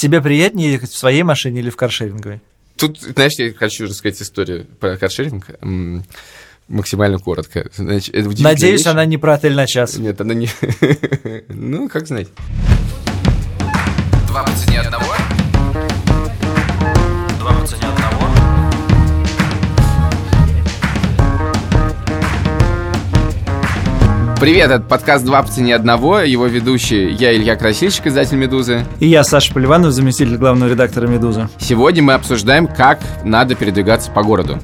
Тебе приятнее ехать в своей машине или в каршеринговой? Тут, знаешь, я хочу рассказать историю про каршеринг. Максимально коротко. Значит, Надеюсь, вещь. она не про отель на час. Нет, она не... Ну, как знать. Два по цене одного. Привет, это подкаст «Два по цене одного». Его ведущий я, Илья Красильщик, издатель «Медузы». И я, Саша Поливанов, заместитель главного редактора «Медузы». Сегодня мы обсуждаем, как надо передвигаться по городу.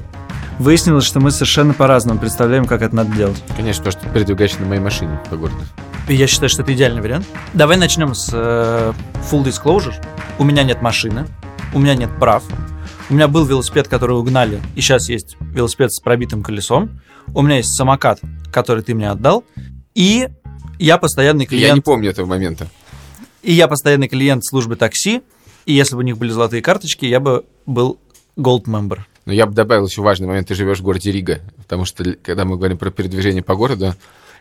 Выяснилось, что мы совершенно по-разному представляем, как это надо делать. Конечно, то, что ты передвигаешься на моей машине по городу. Я считаю, что это идеальный вариант. Давай начнем с э, full disclosure. У меня нет машины, у меня нет прав. У меня был велосипед, который угнали, и сейчас есть велосипед с пробитым колесом. У меня есть самокат, который ты мне отдал. И я постоянный Я клиент. не помню этого момента. И я постоянный клиент службы такси. И если бы у них были золотые карточки, я бы был gold member. Но я бы добавил еще важный момент. Ты живешь в городе Рига. Потому что, когда мы говорим про передвижение по городу,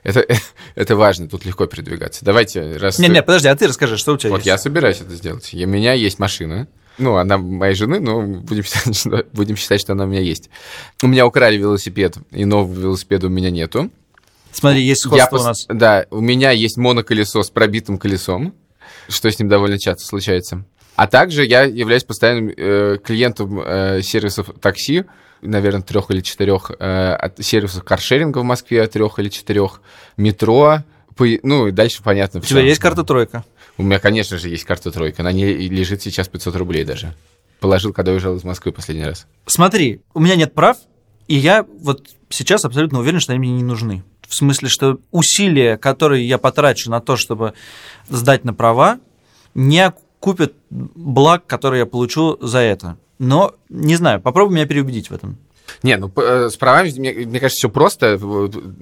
это, это важно, тут легко передвигаться. Давайте, раз... Не, не, подожди, а ты расскажи, что у тебя Вот есть? я собираюсь это сделать. У меня есть машина. Ну, она моей жены, но будем считать, что, будем считать, что она у меня есть. У меня украли велосипед, и нового велосипеда у меня нету. Смотри, есть Я сходство у пос- нас. Да, у меня есть моноколесо с пробитым колесом, что с ним довольно часто случается. А также я являюсь постоянным э, клиентом э, сервисов такси, наверное, трех или четырех, э, от сервисов каршеринга в Москве, трех или четырех, метро, по- ну и дальше понятно. У тебя есть карта тройка? У меня, конечно же, есть карта тройка. На ней лежит сейчас 500 рублей даже. Положил, когда уезжал из Москвы последний раз. Смотри, у меня нет прав, и я вот сейчас абсолютно уверен, что они мне не нужны. В смысле, что усилия, которые я потрачу на то, чтобы сдать на права, не купят благ, которые я получу за это. Но, не знаю, попробуй меня переубедить в этом. Не, ну э, с правами, мне, мне кажется, все просто.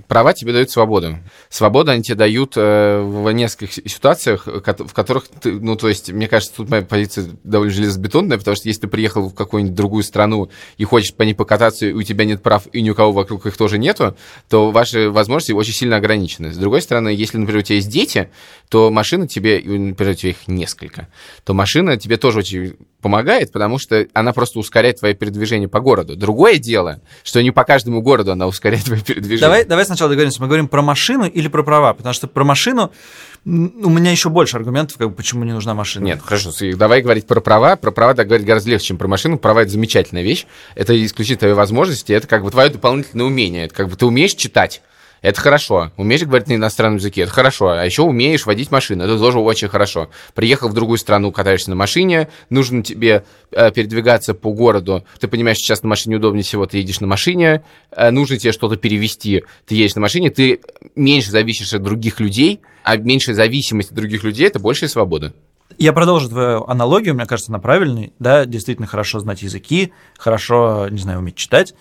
Права тебе дают свободу. Свободу они тебе дают э, в нескольких си- ситуациях, в которых ты, ну, то есть, мне кажется, тут моя позиция довольно железобетонная, потому что если ты приехал в какую-нибудь другую страну и хочешь по ней покататься, и у тебя нет прав, и ни у кого вокруг их тоже нету, то ваши возможности очень сильно ограничены. С другой стороны, если, например, у тебя есть дети, то машина тебе, например, у тебя их несколько, то машина тебе тоже очень помогает, потому что она просто ускоряет твое передвижение по городу. Другое дело, что не по каждому городу она ускоряет твое передвижение. Давай, давай сначала договоримся, мы говорим про машину или про права, потому что про машину у меня еще больше аргументов, как бы, почему не нужна машина. Нет, хорошо, давай говорить про права. Про права так говорить гораздо легче, чем про машину. Права — это замечательная вещь. Это исключительно твои возможности, это как бы твое дополнительное умение. Это как бы ты умеешь читать. Это хорошо. Умеешь говорить на иностранном языке, это хорошо. А еще умеешь водить машину, это тоже очень хорошо. Приехал в другую страну, катаешься на машине, нужно тебе э, передвигаться по городу. Ты понимаешь, сейчас на машине удобнее всего, ты едешь на машине, э, нужно тебе что-то перевести, ты едешь на машине, ты меньше зависишь от других людей, а меньшая зависимость от других людей – это большая свобода. Я продолжу твою аналогию, мне кажется, она правильной. Да, действительно хорошо знать языки, хорошо, не знаю, уметь читать.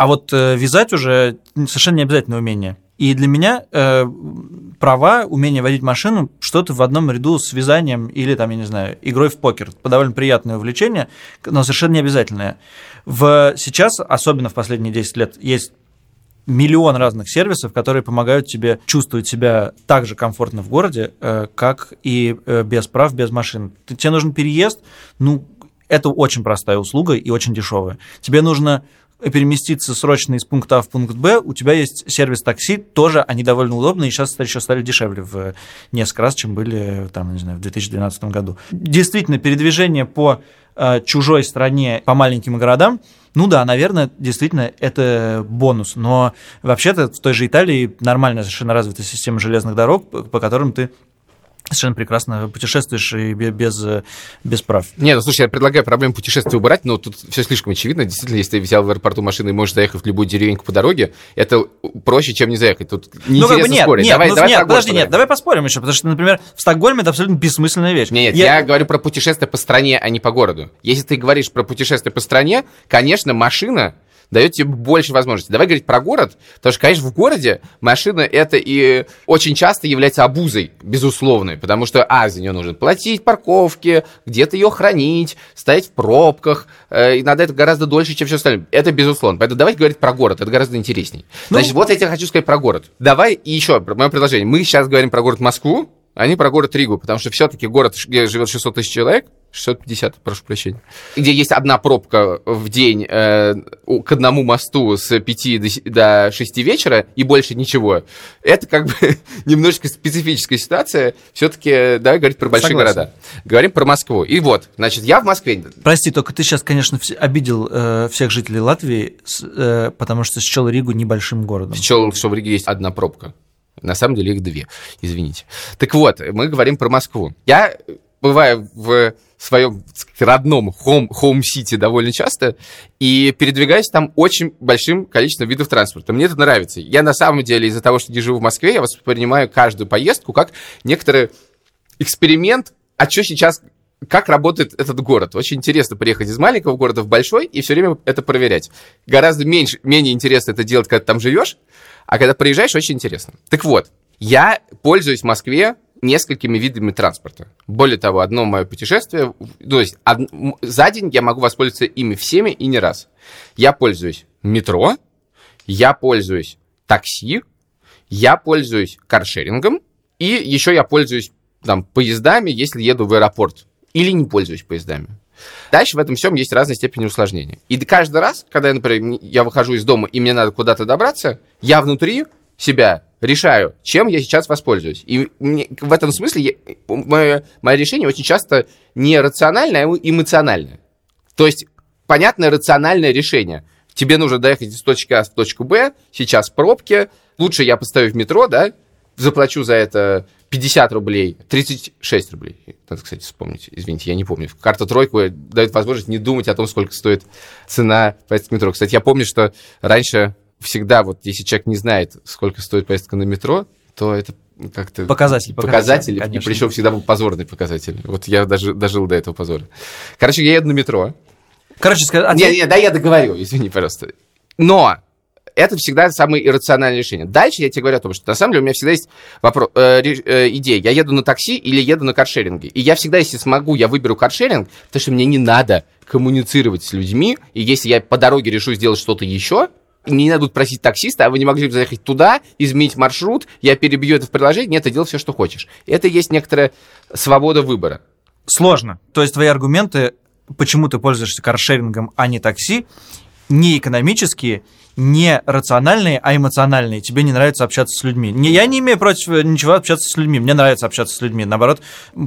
А вот э, вязать уже совершенно не обязательно умение. И для меня э, права, умение водить машину, что-то в одном ряду с вязанием или, там, я не знаю, игрой в покер. Это довольно приятное увлечение, но совершенно не обязательное. В, сейчас, особенно в последние 10 лет, есть миллион разных сервисов, которые помогают тебе чувствовать себя так же комфортно в городе, э, как и э, без прав, без машин. Ты- Тебе нужен переезд, ну, это очень простая услуга и очень дешевая. Тебе нужно переместиться срочно из пункта А в пункт Б, у тебя есть сервис такси, тоже они довольно удобные, и сейчас еще стали дешевле в несколько раз, чем были там, не знаю, в 2012 году. Действительно, передвижение по э, чужой стране, по маленьким городам, ну да, наверное, действительно, это бонус. Но вообще-то в той же Италии нормальная совершенно развитая система железных дорог, по которым ты совершенно прекрасно путешествуешь и бе- без, без прав. Нет, ну слушай, я предлагаю проблему путешествия убрать, но тут все слишком очевидно. Действительно, если ты взял в аэропорту машину и можешь заехать в любую деревеньку по дороге, это проще, чем не заехать. Тут Ну, неинтересно как бы нет, спорить. нет, давай, ну, давай нет, подожди, нет, давай поспорим еще, потому что, например, в Стокгольме это абсолютно бессмысленная вещь. Нет, я... говорю про путешествие по стране, а не по городу. Если ты говоришь про путешествие по стране, конечно, машина дает тебе больше возможностей. Давай говорить про город, потому что, конечно, в городе машина это и очень часто является обузой, безусловной, потому что, а, за нее нужно платить парковки, где-то ее хранить, стоять в пробках, э, и надо это гораздо дольше, чем все остальное. Это безусловно. Поэтому давайте говорить про город, это гораздо интересней. Ну- Значит, вот я тебе хочу сказать про город. Давай еще, мое предложение. Мы сейчас говорим про город Москву, не про город Ригу, потому что все-таки город, где живет 600 тысяч человек, 650, прошу прощения, где есть одна пробка в день э, к одному мосту с 5 до, до 6 вечера и больше ничего, это как бы немножечко специфическая ситуация. Все-таки, да, говорить про большие Согласен. города. Говорим про Москву. И вот, значит, я в Москве. Прости, только ты сейчас, конечно, обидел э, всех жителей Латвии, э, потому что счел Ригу небольшим городом. Счел, что в Риге есть одна пробка. На самом деле их две, извините. Так вот, мы говорим про Москву. Я бываю в своем родном home city довольно часто и передвигаюсь там очень большим количеством видов транспорта. Мне это нравится. Я на самом деле из-за того, что не живу в Москве, я воспринимаю каждую поездку как некоторый эксперимент, а что сейчас как работает этот город. Очень интересно приехать из маленького города в большой и все время это проверять. Гораздо меньше, менее интересно это делать, когда ты там живешь, а когда приезжаешь, очень интересно. Так вот, я пользуюсь в Москве несколькими видами транспорта. Более того, одно мое путешествие, то есть од... за день я могу воспользоваться ими всеми и не раз. Я пользуюсь метро, я пользуюсь такси, я пользуюсь каршерингом, и еще я пользуюсь там, поездами, если еду в аэропорт, или не пользуюсь поездами. Дальше в этом всем есть разные степени усложнения. И каждый раз, когда, я, например, я выхожу из дома и мне надо куда-то добраться, я внутри себя решаю, чем я сейчас воспользуюсь. И мне, в этом смысле я, мое, мое решение очень часто не рациональное, а эмоциональное. То есть понятное рациональное решение. Тебе нужно доехать из точки А в точку Б, сейчас пробки, лучше я поставлю в метро, да, заплачу за это 50 рублей, 36 рублей. Надо, кстати, вспомнить. Извините, я не помню. Карта тройку дает возможность не думать о том, сколько стоит цена поездки метро. Кстати, я помню, что раньше всегда, вот если человек не знает, сколько стоит поездка на метро, то это как-то... Показатель. Показатель, показатель и причем всегда был позорный показатель. Вот я даже дожил до этого позора. Короче, я еду на метро. Короче, скажи... А не, не, да я договорю, извини, пожалуйста. Но это всегда самое иррациональное решение. Дальше я тебе говорю о том, что на самом деле у меня всегда есть вопрос, э, э, идея. Я еду на такси или еду на каршеринге. И я всегда, если смогу, я выберу каршеринг, потому что мне не надо коммуницировать с людьми. И если я по дороге решу сделать что-то еще, не надо будет просить таксиста, а вы не могли бы заехать туда, изменить маршрут, я перебью это в приложении, нет, ты делай все, что хочешь. Это есть некоторая свобода выбора. Сложно. То есть твои аргументы, почему ты пользуешься каршерингом, а не такси, не экономические, не рациональные, а эмоциональные. Тебе не нравится общаться с людьми. Не, я не имею против э, ничего общаться с людьми. Мне нравится общаться с людьми. Наоборот,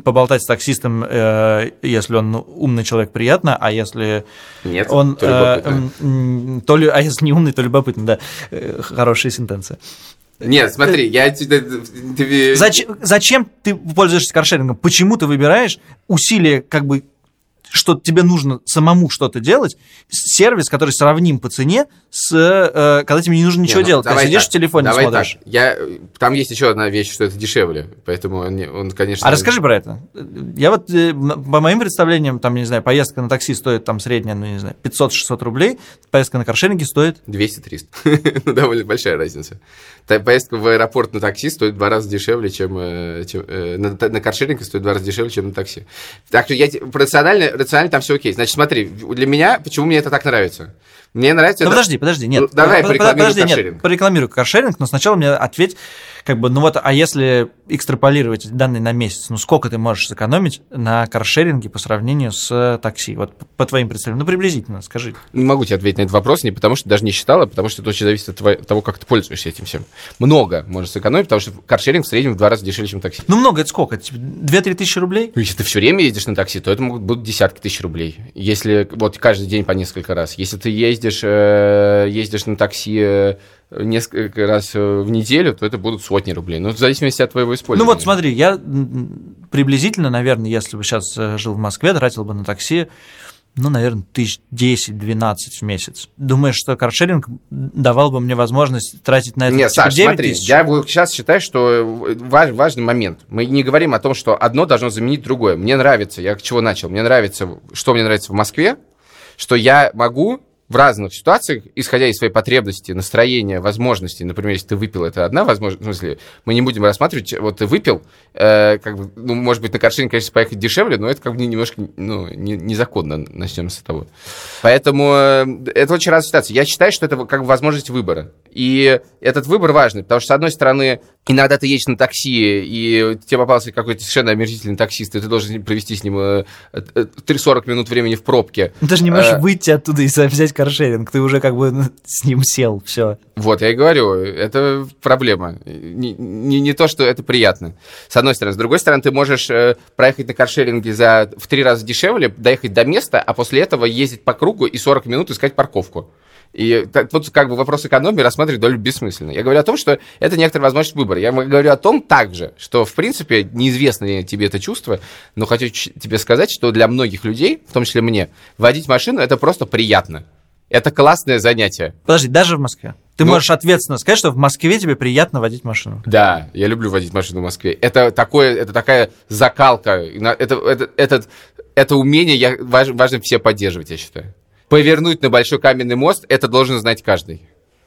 поболтать с таксистом, э, если он умный человек, приятно, а если Нет, он... То, э, то ли, а если не умный, то любопытно, да. Э, хорошая сентенция. Нет, смотри, я тебе... Зачем, зачем ты пользуешься каршерингом? Почему ты выбираешь усилия как бы что тебе нужно самому что-то делать, сервис, который сравним по цене с, э, когда тебе не нужно ничего не, ну, делать, ты сидишь так, в телефоне давай смотришь. Так. Я, там есть еще одна вещь, что это дешевле, поэтому он, он конечно... А расскажи про это. Я вот, э, по моим представлениям, там, не знаю, поездка на такси стоит там средняя, ну, не знаю, 500-600 рублей, поездка на каршеринге стоит... 200-300. ну, довольно большая разница. Поездка в аэропорт на такси стоит в два раза дешевле, чем, э, чем э, на, на каршеринге стоит в два раза дешевле, чем на такси. Так что я рационально, рационально там все окей. Значит, смотри, для меня, почему мне это так нравится? Мне нравится... Ну, это... подожди, подожди, нет. Ну, давай порекламируй подожди, каршеринг. Нет, порекламирую каршеринг, но сначала мне ответь, как бы, ну вот, а если экстраполировать данные на месяц, ну сколько ты можешь сэкономить на каршеринге по сравнению с такси? Вот по твоим представлениям, ну приблизительно, скажи. Не могу тебе ответить на этот вопрос, не потому что даже не считала, а потому что это очень зависит от того, как ты пользуешься этим всем. Много можешь сэкономить, потому что каршеринг в среднем в два раза дешевле, чем такси. Ну много, это сколько? 2-3 тысячи рублей? Ну, если ты все время ездишь на такси, то это могут быть десятки тысяч рублей. Если вот каждый день по несколько раз. Если ты ездишь, э, ездишь на такси э, несколько раз э, в неделю, то это будут сотни рублей. Ну, в зависимости от твоего использования. Ну вот смотри, я приблизительно, наверное, если бы сейчас э, жил в Москве, тратил бы на такси, ну, наверное, тысяч 10-12 в месяц. Думаешь, что каршеринг давал бы мне возможность тратить на это Нет, типа, Саш, смотри, тысяч? я сейчас считаю, что важ, важный момент. Мы не говорим о том, что одно должно заменить другое. Мне нравится, я к чего начал, мне нравится, что мне нравится в Москве, что я могу в разных ситуациях, исходя из своей потребности, настроения, возможностей, например, если ты выпил, это одна возможность, в смысле, мы не будем рассматривать, вот ты выпил, э, как бы, ну, может быть, на каршине, конечно, поехать дешевле, но это как бы немножко, ну, не, незаконно, начнем с того. Поэтому э, это очень разная ситуация. Я считаю, что это как бы возможность выбора. И этот выбор важный, потому что, с одной стороны, Иногда ты едешь на такси, и тебе попался какой-то совершенно омерзительный таксист, и ты должен провести с ним э, 40 минут времени в пробке. Ты же не можешь выйти оттуда и взять каршеринг, ты уже как бы с ним сел, все. Вот, я и говорю, это проблема. Не, не, не то, что это приятно, с одной стороны. С другой стороны, ты можешь э, проехать на каршеринге за в три раза дешевле, доехать до места, а после этого ездить по кругу и 40 минут искать парковку. И тут как бы вопрос экономии рассматривать довольно бессмысленно. Я говорю о том, что это некоторая возможность выбора. Я говорю о том также, что, в принципе, неизвестно тебе это чувство, но хочу тебе сказать, что для многих людей, в том числе мне, водить машину – это просто приятно. Это классное занятие. Подожди, даже в Москве? Ты ну, можешь ответственно сказать, что в Москве тебе приятно водить машину. Да, я люблю водить машину в Москве. Это, такое, это такая закалка. Это, это, это, это умение я, важно, важно все поддерживать, я считаю повернуть на большой каменный мост, это должен знать каждый.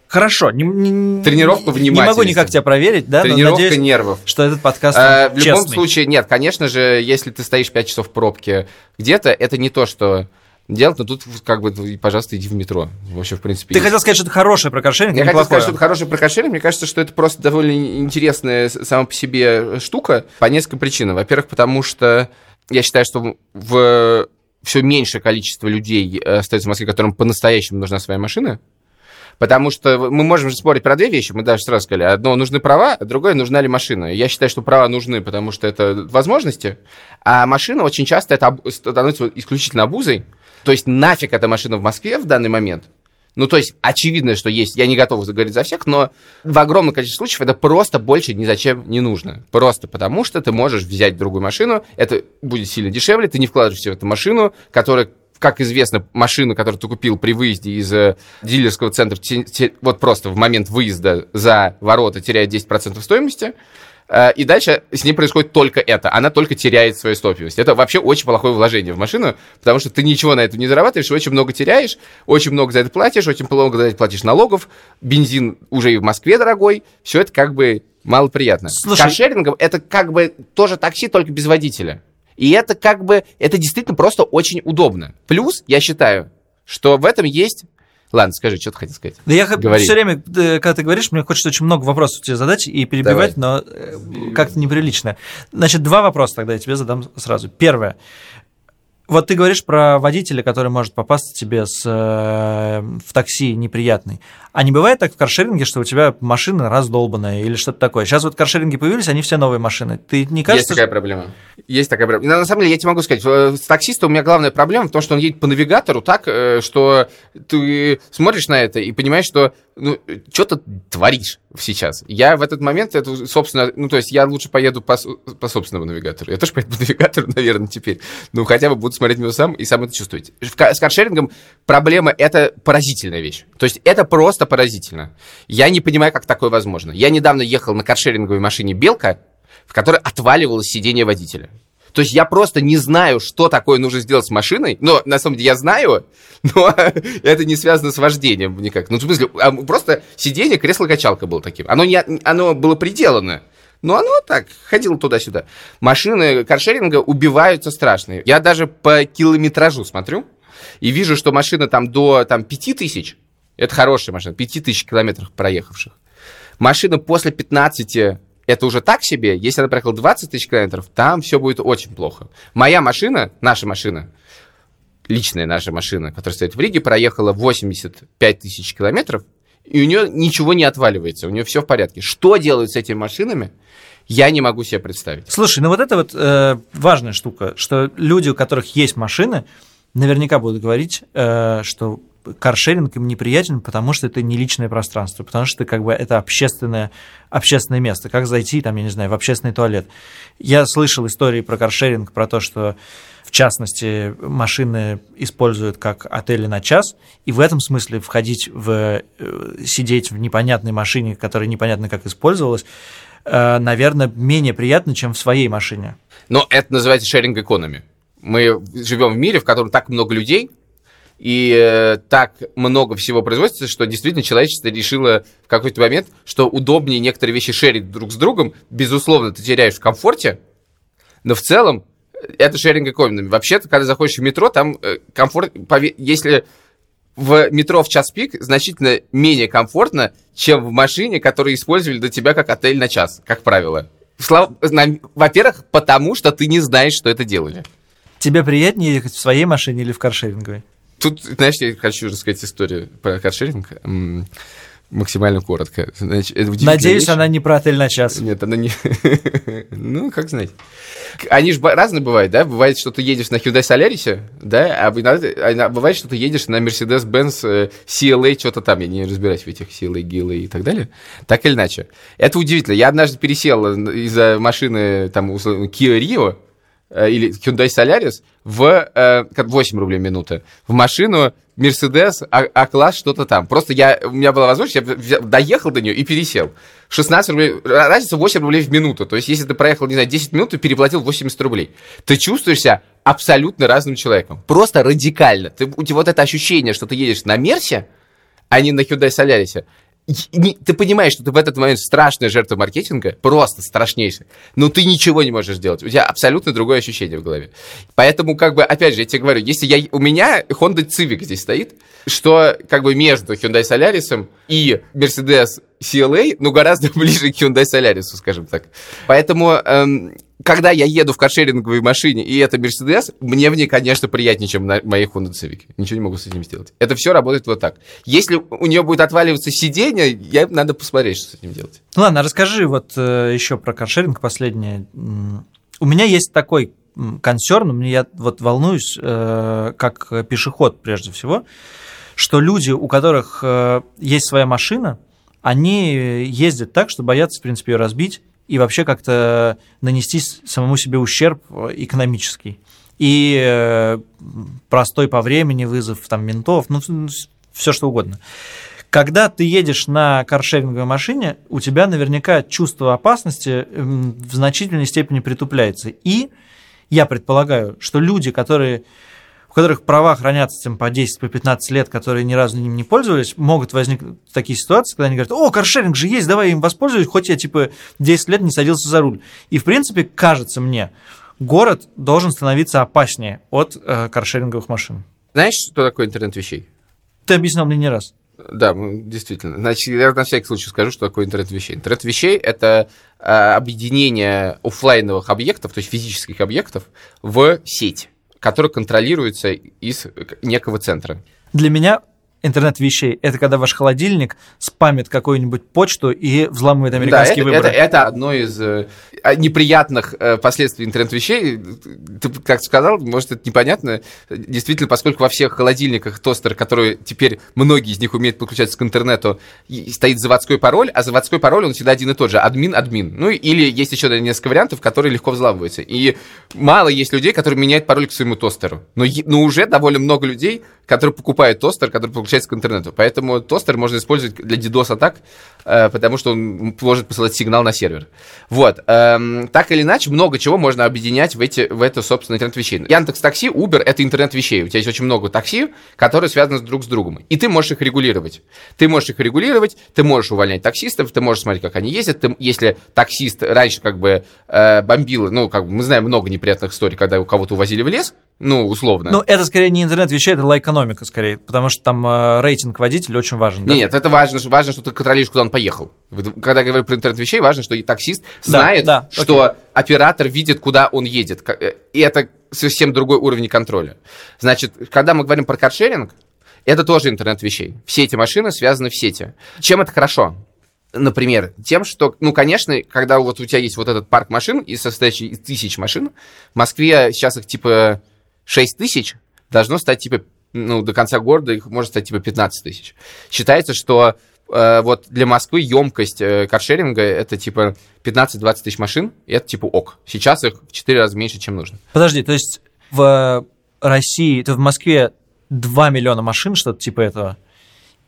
Хорошо. Не, не, Тренировка внимательности. Не могу никак тебя проверить, да? Тренировка надеюсь, нервов. Что этот подкаст а, В любом случае, нет, конечно же, если ты стоишь 5 часов в пробке где-то, это не то, что делать, но тут как бы, пожалуйста, иди в метро. Вообще, в принципе. Ты есть. хотел сказать, что это хорошее про каршеринг, Я хотел сказать, что это хорошее про каршеринг. Мне кажется, что это просто довольно интересная сама по себе штука по нескольким причинам. Во-первых, потому что я считаю, что в все меньшее количество людей э, остается в Москве, которым по-настоящему нужна своя машина. Потому что мы можем же спорить про две вещи, мы даже сразу сказали. Одно нужны права, а другое нужна ли машина. Я считаю, что права нужны, потому что это возможности, а машина очень часто это становится исключительно обузой. То есть нафиг эта машина в Москве в данный момент – ну, то есть, очевидно, что есть, я не готов говорить за всех, но в огромном количестве случаев это просто больше ни зачем не нужно. Просто потому, что ты можешь взять другую машину, это будет сильно дешевле, ты не вкладываешься в эту машину, которая как известно, машину, которую ты купил при выезде из э, дилерского центра, вот просто в момент выезда за ворота теряет 10% стоимости, и дальше с ней происходит только это. Она только теряет свою стоимость. Это вообще очень плохое вложение в машину, потому что ты ничего на это не зарабатываешь, очень много теряешь, очень много за это платишь, очень много за это платишь налогов, бензин уже и в Москве дорогой. Все это как бы малоприятно. Слушай... С каршерингом это как бы тоже такси, только без водителя. И это как бы, это действительно просто очень удобно. Плюс, я считаю, что в этом есть Ладно, скажи, что ты хотел сказать. Да я Говори. все время, э, когда ты говоришь, мне хочется очень много вопросов тебе задать и перебивать, Давай. но э, как-то неприлично. Значит, два вопроса тогда я тебе задам сразу. Первое. Вот ты говоришь про водителя, который может попасться тебе с, э, в такси неприятный. А не бывает так в каршеринге, что у тебя машина раздолбанная или что-то такое? Сейчас вот каршеринги появились, они все новые машины. Ты не кажется... Есть такая проблема. Есть такая проблема. На самом деле, я тебе могу сказать, с таксистом у меня главная проблема в том, что он едет по навигатору так, э, что ты смотришь на это и понимаешь, что ну, что ты творишь сейчас? Я в этот момент, это, собственно, ну, то есть я лучше поеду по, по собственному навигатору. Я тоже поеду по навигатору, наверное, теперь. Ну, хотя бы буду смотреть его сам и сам это чувствовать. С каршерингом проблема — это поразительная вещь. То есть это просто поразительно. Я не понимаю, как такое возможно. Я недавно ехал на каршеринговой машине «Белка», в которой отваливалось сиденье водителя. То есть я просто не знаю, что такое нужно сделать с машиной. Но на самом деле я знаю, но это не связано с вождением никак. Ну, в смысле, а просто сиденье, кресло-качалка было таким. Оно, не, оно было приделано. Но оно так, ходило туда-сюда. Машины каршеринга убиваются страшные. Я даже по километражу смотрю и вижу, что машина там до там, 5 тысяч, это хорошая машина, 5 тысяч километров проехавших. Машина после 15 это уже так себе. Если она проехала 20 тысяч километров, там все будет очень плохо. Моя машина, наша машина, личная наша машина, которая стоит в Риге, проехала 85 тысяч километров, и у нее ничего не отваливается, у нее все в порядке. Что делают с этими машинами, я не могу себе представить. Слушай, ну вот это вот э, важная штука, что люди, у которых есть машины, наверняка будут говорить, э, что каршеринг им неприятен, потому что это не личное пространство, потому что как бы это общественное, общественное место. Как зайти, там, я не знаю, в общественный туалет. Я слышал истории про каршеринг, про то, что в частности, машины используют как отели на час, и в этом смысле входить в, э, сидеть в непонятной машине, которая непонятно как использовалась, э, наверное, менее приятно, чем в своей машине. Но это называется шеринг экономи. Мы живем в мире, в котором так много людей, и э, так много всего производится, что действительно человечество решило в какой-то момент, что удобнее некоторые вещи шерить друг с другом. Безусловно, ты теряешь в комфорте, но в целом э, это шеринг экономи. Вообще-то, когда заходишь в метро, там э, комфорт, если в метро в час пик значительно менее комфортно, чем в машине, которую использовали до тебя как отель на час, как правило. Во-первых, потому что ты не знаешь, что это делали. Тебе приятнее ехать в своей машине или в каршеринговой? Тут, знаешь, я хочу рассказать историю про каршеринг. Максимально коротко. Значит, это Надеюсь, вещь. она не про отель на час. Нет, она не... ну, как знать. Они же разные бывают, да? Бывает, что ты едешь на Hyundai Solaris, да? А а бывает, что ты едешь на Mercedes-Benz э, CLA, что-то там. Я не разбираюсь в этих CLA, GLA и так далее. Так или иначе. Это удивительно. Я однажды пересел из-за машины, там, условно, Kia Rio, э, или Hyundai Solaris в э, как 8 рублей минута в машину Mercedes А- А-класс что-то там. Просто я, у меня была возможность, я доехал до нее и пересел. 16 рублей, разница 8 рублей в минуту. То есть, если ты проехал, не знаю, 10 минут, ты переплатил 80 рублей. Ты чувствуешь себя абсолютно разным человеком. Просто радикально. Ты, у тебя вот это ощущение, что ты едешь на Мерсе, а не на Hyundai Solaris. Ты понимаешь, что ты в этот момент страшная жертва маркетинга, просто страшнейшая, но ты ничего не можешь сделать. У тебя абсолютно другое ощущение в голове. Поэтому, как бы, опять же, я тебе говорю, если я, у меня Honda Civic здесь стоит, что как бы между Hyundai Solaris и Mercedes CLA, ну, гораздо ближе к Hyundai Solaris, скажем так. Поэтому, эм, когда я еду в каршеринговой машине, и это Mercedes, мне в ней, конечно, приятнее, чем на моей Honda Civic. Ничего не могу с этим сделать. Это все работает вот так. Если у нее будет отваливаться сиденье, я надо посмотреть, что с этим делать. Ну ладно, расскажи вот э, еще про каршеринг последнее. У меня есть такой консерн, мне я вот волнуюсь, э, как пешеход прежде всего, что люди, у которых э, есть своя машина, они ездят так, что боятся, в принципе, ее разбить и вообще как-то нанести самому себе ущерб э, экономический. И э, простой по времени вызов там ментов, ну, все что угодно. Когда ты едешь на каршеринговой машине, у тебя наверняка чувство опасности м, в значительной степени притупляется. И я предполагаю, что люди, которые, которых права хранятся там, по 10-15 по 15 лет, которые ни разу им не пользовались, могут возникнуть такие ситуации, когда они говорят, о, каршеринг же есть, давай я им воспользуюсь, хоть я типа 10 лет не садился за руль. И в принципе, кажется мне, город должен становиться опаснее от э, каршеринговых машин. Знаешь, что такое интернет вещей? Ты объяснял мне не раз. Да, действительно. Значит, я на всякий случай скажу, что такое интернет вещей. Интернет вещей это а, объединение оффлайновых объектов, то есть физических объектов, в сеть, которая контролируется из некого центра. Для меня интернет вещей это когда ваш холодильник спамит какую-нибудь почту и взламывает американские да, это, выборы. это- это одно из э, а, неприятных э, последствий интернет-вещей. Ты как сказал, может, это непонятно. Действительно, поскольку во всех холодильниках тостер, которые теперь многие из них умеют подключаться к интернету, стоит заводской пароль, а заводской пароль, он всегда один и тот же. Админ, админ. Ну, или есть еще несколько вариантов, которые легко взламываются. И мало есть людей, которые меняют пароль к своему тостеру. Но, но уже довольно много людей, которые покупают тостер, который подключается к интернету. Поэтому тостер можно использовать для DDoS-атак, э, потому что он может посылать сигнал на сервер. Вот. эм, так или иначе, много чего можно объединять в, эти, в это, собственно, интернет вещей. Яндекс Такси, Uber — это интернет вещей. У тебя есть очень много такси, которые связаны друг с другом. И ты можешь их регулировать. Ты можешь их регулировать, ты можешь увольнять таксистов, ты можешь смотреть, как они ездят. Ты- если таксист раньше как бы э, бомбил, ну, как бы мы знаем много неприятных историй, когда у кого-то увозили в лес, ну, условно. Ну, это скорее не интернет вещей, это лайкономика скорее, потому что там э, рейтинг водителя очень важен. да? Нет, это важно, что- важно, что ты контролируешь, куда он поехал. Когда я говорю про интернет вещей, важно, что и таксист знает, да, что оператор видит, куда он едет. Э, И это совсем другой уровень контроля. Значит, когда мы говорим про каршеринг, это тоже интернет вещей. Все эти машины связаны в сети. Чем это хорошо? Например, тем, что, ну, конечно, когда вот у тебя есть вот этот парк машин, и состоящий из тысяч машин, в Москве сейчас их типа 6 тысяч, должно стать типа, ну, до конца города их может стать типа 15 тысяч. Считается, что э, вот для Москвы емкость э, каршеринга это типа 15-20 тысяч машин, и это типа ок. Сейчас их в 4 раза меньше, чем нужно. Подожди, то есть в России, то в Москве 2 миллиона машин, что-то типа этого,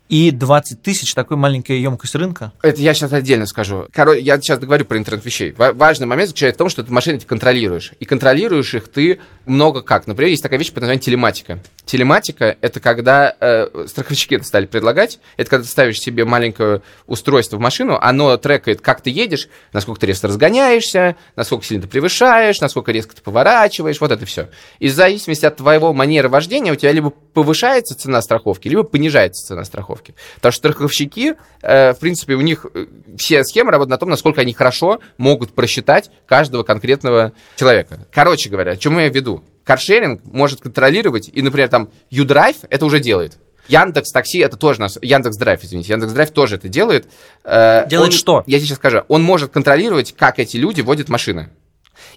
и 20 тысяч, такой маленькая емкость рынка. Это я сейчас отдельно скажу. Короче, я сейчас говорю про интернет вещей. Ва- Важный момент заключается в том, что ты машины эти контролируешь. И контролируешь их ты много как. Например, есть такая вещь под названием телематика. Телематика — это когда э, страховщики это стали предлагать. Это когда ты ставишь себе маленькое устройство в машину, оно трекает, как ты едешь, насколько ты резко разгоняешься, насколько сильно ты превышаешь, насколько резко ты поворачиваешь, вот это все. И в зависимости от твоего манеры вождения у тебя либо повышается цена страховки, либо понижается цена страховки. Потому что страховщики, э, в принципе, у них э, все схемы работают на том, насколько они хорошо могут просчитать каждого конкретного человека. Короче говоря, о чем я веду? Каршеринг может контролировать, и, например, там Udrive это уже делает. Яндекс Такси это тоже нас, Яндекс Драйв, извините, Яндекс Драйв тоже это делает. Э, делает он, что? Я сейчас скажу. Он может контролировать, как эти люди водят машины.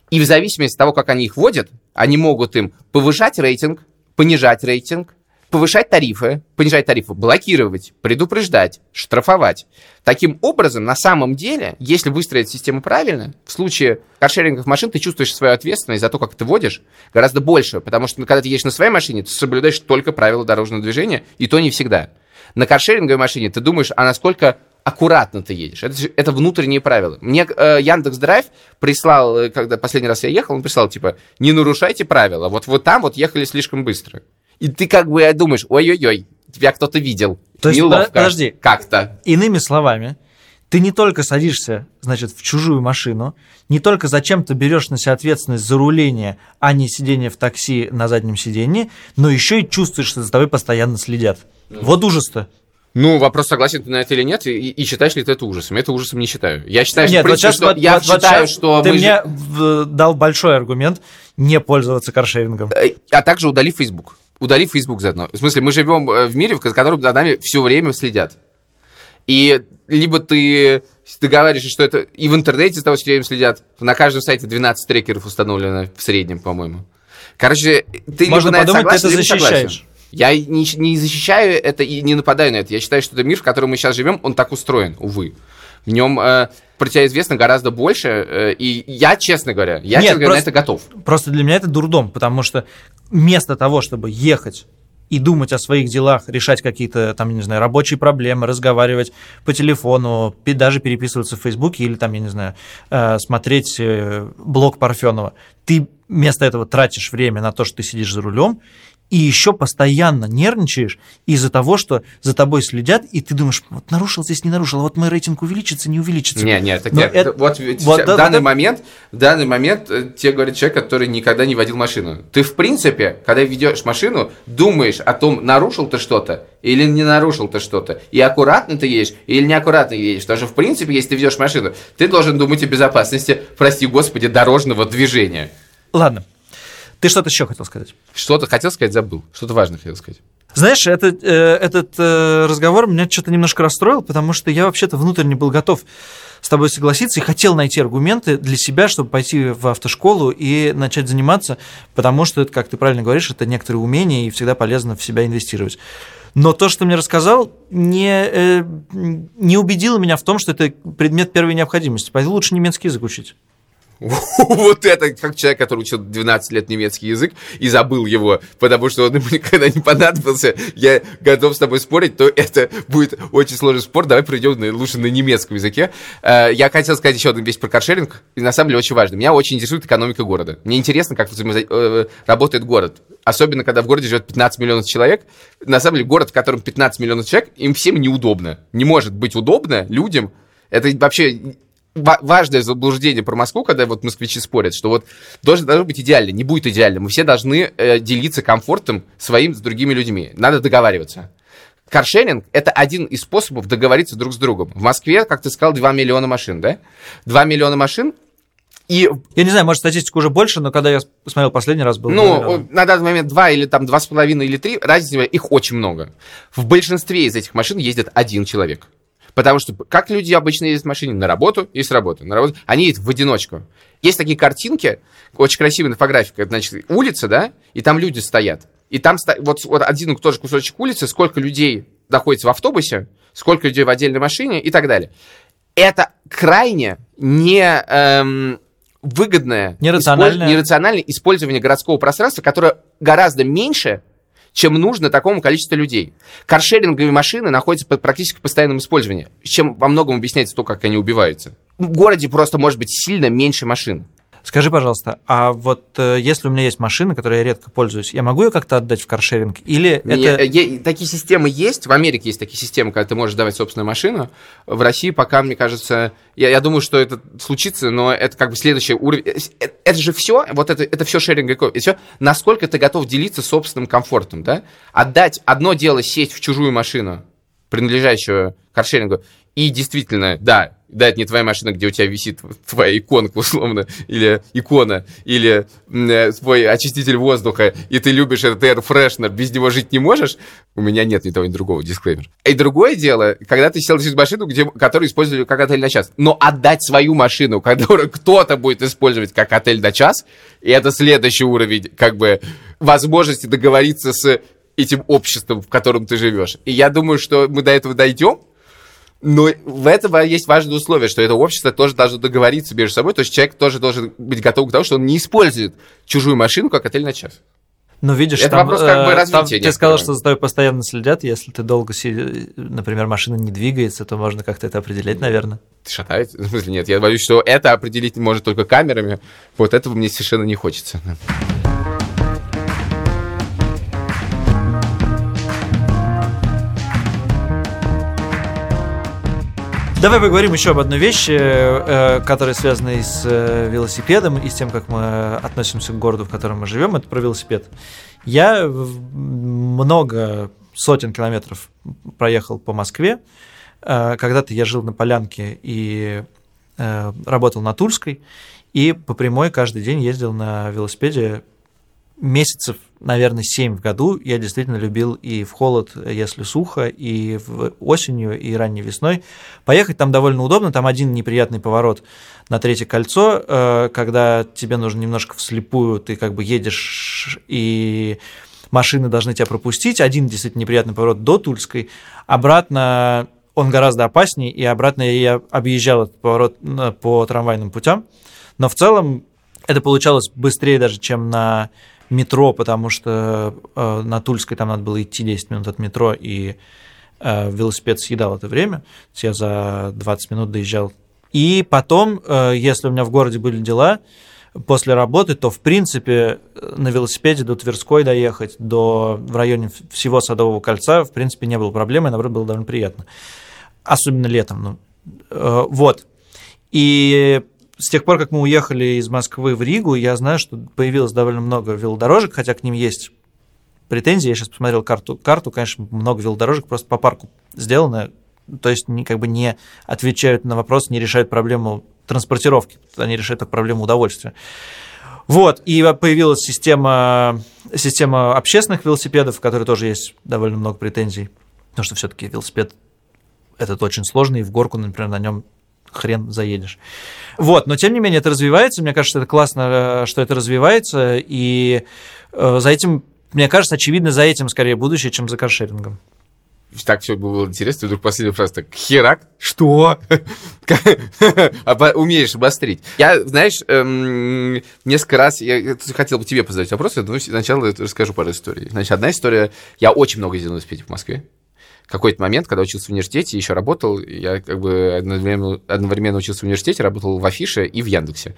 И в зависимости от того, как они их водят, они могут им повышать рейтинг, понижать рейтинг, повышать тарифы, понижать тарифы, блокировать, предупреждать, штрафовать. Таким образом, на самом деле, если выстроить систему правильно, в случае каршерингов машин ты чувствуешь свою ответственность за то, как ты водишь, гораздо больше, потому что ну, когда ты едешь на своей машине, ты соблюдаешь только правила дорожного движения, и то не всегда. На каршеринговой машине ты думаешь, а насколько аккуратно ты едешь. Это, это внутренние правила. Мне э, Яндекс Драйв прислал, э, когда последний раз я ехал, он прислал, типа, не нарушайте правила. Вот, вот там вот ехали слишком быстро. И ты как бы думаешь, ой-ой-ой, тебя кто-то видел. То есть, Неловко. подожди. Как-то. Иными словами, ты не только садишься, значит, в чужую машину, не только зачем-то берешь на себя ответственность за руление, а не сидение в такси на заднем сидении, но еще и чувствуешь, что за тобой постоянно следят. Ну. Вот ужас-то. Ну, вопрос, согласен ты на это или нет, и, и считаешь ли ты это ужасом? Я это ужасом не считаю. Я считаю, нет, что, вот сейчас, что, вот, я вот, считаю, вот что ты мне же... дал большой аргумент не пользоваться каршерингом. Э, а также удали Facebook удали Facebook заодно. В смысле, мы живем э, в мире, в котором за нами все время следят. И либо ты договариваешься, что это и в интернете за тобой все время следят. На каждом сайте 12 трекеров установлено в среднем, по-моему. Короче, ты Можно либо подумать, согласен, ты это защищаешь. Я не, не защищаю это и не нападаю на это. Я считаю, что это мир, в котором мы сейчас живем, он так устроен, увы. В нем э, про тебя известно гораздо больше, э, и я, честно говоря, я, Нет, честно говоря, просто, на это готов. Просто для меня это дурдом, потому что вместо того, чтобы ехать и думать о своих делах, решать какие-то, там, я не знаю, рабочие проблемы, разговаривать по телефону, даже переписываться в Фейсбуке или, там, я не знаю, э, смотреть э, блог Парфенова. Ты вместо этого тратишь время на то, что ты сидишь за рулем, и еще постоянно нервничаешь из-за того, что за тобой следят, и ты думаешь, вот нарушил здесь, не нарушил, а вот мой рейтинг увеличится, не увеличится. Не, нет, так я, это, вот, вот в да, данный да, момент, в данный момент э, тебе говорит человек, который никогда не водил машину. Ты, в принципе, когда ведешь машину, думаешь о том, нарушил ты что-то или не нарушил ты что-то, и аккуратно ты едешь или неаккуратно едешь. Потому что, в принципе, если ты ведешь машину, ты должен думать о безопасности, прости господи, дорожного движения. Ладно, ты что-то еще хотел сказать? Что-то хотел сказать, забыл. Что-то важное хотел сказать. Знаешь, этот, э, этот э, разговор меня что-то немножко расстроил, потому что я вообще-то внутренне был готов с тобой согласиться и хотел найти аргументы для себя, чтобы пойти в автошколу и начать заниматься, потому что, это, как ты правильно говоришь, это некоторые умения, и всегда полезно в себя инвестировать. Но то, что мне рассказал, не, э, не убедило меня в том, что это предмет первой необходимости. Поэтому лучше немецкий язык учить. Вот это как человек, который учил 12 лет немецкий язык и забыл его, потому что он ему никогда не понадобился. Я готов с тобой спорить, то это будет очень сложный спор. Давай пройдем лучше на немецком языке. Э, я хотел сказать еще одну вещь про каршеринг, и на самом деле очень важно. Меня очень интересует экономика города. Мне интересно, как э, работает город. Особенно, когда в городе живет 15 миллионов человек. На самом деле, город, в котором 15 миллионов человек, им всем неудобно. Не может быть удобно людям. Это вообще важное заблуждение про Москву, когда вот москвичи спорят, что вот должен, должно быть идеально, не будет идеально. Мы все должны э, делиться комфортом своим с другими людьми. Надо договариваться. Каршеринг – это один из способов договориться друг с другом. В Москве, как ты сказал, 2 миллиона машин, да? 2 миллиона машин, и... Я не знаю, может, статистика уже больше, но когда я смотрел последний раз, был... Ну, на данный момент 2 или там 2,5 или 3, разница, их очень много. В большинстве из этих машин ездит один человек. Потому что как люди обычно ездят в машине? На работу и с работы. На работу. Они ездят в одиночку. Есть такие картинки, очень красивая инфографика, значит, улица, да, и там люди стоят. И там вот, вот один тоже кусочек улицы, сколько людей находится в автобусе, сколько людей в отдельной машине и так далее. Это крайне не эм, выгодное, нерациональное. Использ... нерациональное использование городского пространства, которое гораздо меньше, чем нужно такому количеству людей. Каршеринговые машины находятся под практически постоянным использованием, чем во многом объясняется то, как они убиваются. В городе просто может быть сильно меньше машин. Скажи, пожалуйста, а вот э, если у меня есть машина, которой я редко пользуюсь, я могу ее как-то отдать в каршеринг? Или Не, это... э, е- такие системы есть. В Америке есть такие системы, когда ты можешь давать собственную машину. В России пока, мне кажется, я, я думаю, что это случится, но это как бы следующий уровень. Э, э, Это же все, вот это, это все шеринг, это все, насколько ты готов делиться собственным комфортом, да? Отдать одно дело сесть в чужую машину, принадлежащую каршерингу, и действительно, да, да, это не твоя машина, где у тебя висит твоя иконка, условно, или икона, или э, твой очиститель воздуха, и ты любишь этот air freshener, без него жить не можешь, у меня нет ни того, ни другого, дисклеймер. И другое дело, когда ты сел в машину, где, которую использовали как отель на час, но отдать свою машину, которую кто-то будет использовать как отель на час, и это следующий уровень, как бы, возможности договориться с этим обществом, в котором ты живешь. И я думаю, что мы до этого дойдем, но в этом есть важное условие, что это общество тоже должно договориться между собой, то есть человек тоже должен быть готов к тому, что он не использует чужую машину как отель на час. Ну, видишь, Это там, вопрос как бы э, развития там ты сказал, что за тобой постоянно следят. Если ты долго, си- например, машина не двигается, то можно как-то это определять, наверное. Шатает? В смысле, нет, я боюсь, что это определить может только камерами. Вот этого мне совершенно не хочется. Давай поговорим еще об одной вещи, э, которая связана и с э, велосипедом, и с тем, как мы относимся к городу, в котором мы живем. Это про велосипед. Я много сотен километров проехал по Москве. Э, Когда-то я жил на Полянке и э, работал на Тульской, и по прямой каждый день ездил на велосипеде месяцев, наверное, 7 в году я действительно любил и в холод, если сухо, и в осенью, и ранней весной. Поехать там довольно удобно, там один неприятный поворот на третье кольцо, э, когда тебе нужно немножко вслепую, ты как бы едешь и машины должны тебя пропустить. Один действительно неприятный поворот до Тульской, обратно он гораздо опаснее, и обратно я объезжал этот поворот э, по трамвайным путям. Но в целом это получалось быстрее даже, чем на метро, потому что э, на Тульской там надо было идти 10 минут от метро, и э, велосипед съедал это время. То есть я за 20 минут доезжал. И потом, э, если у меня в городе были дела после работы, то, в принципе, на велосипеде до Тверской доехать, до, в районе всего Садового кольца, в принципе, не было проблемы, наоборот, было довольно приятно. Особенно летом. Ну, э, вот. И с тех пор, как мы уехали из Москвы в Ригу, я знаю, что появилось довольно много велодорожек, хотя к ним есть претензии. Я сейчас посмотрел карту. Карту, конечно, много велодорожек просто по парку сделано, то есть как бы не отвечают на вопрос, не решают проблему транспортировки, они решают только проблему удовольствия. Вот, и появилась система, система общественных велосипедов, в которой тоже есть довольно много претензий, потому что все-таки велосипед этот очень сложный, и в горку, например, на нем хрен заедешь. Вот, но тем не менее это развивается, мне кажется, это классно, э, что это развивается, и э, за этим, мне кажется, очевидно, за этим скорее будущее, чем за каршерингом. Так все было интересно, вдруг последняя фраза так, херак, что? Умеешь обострить. Я, знаешь, эм, несколько раз, я хотел бы тебе позадать вопрос, но сначала расскажу пару историй. Значит, одна история, я очень много ездил на велосипеде в Москве. Какой-то момент, когда учился в университете, еще работал, я как бы одновременно, одновременно учился в университете, работал в Афише и в Яндексе.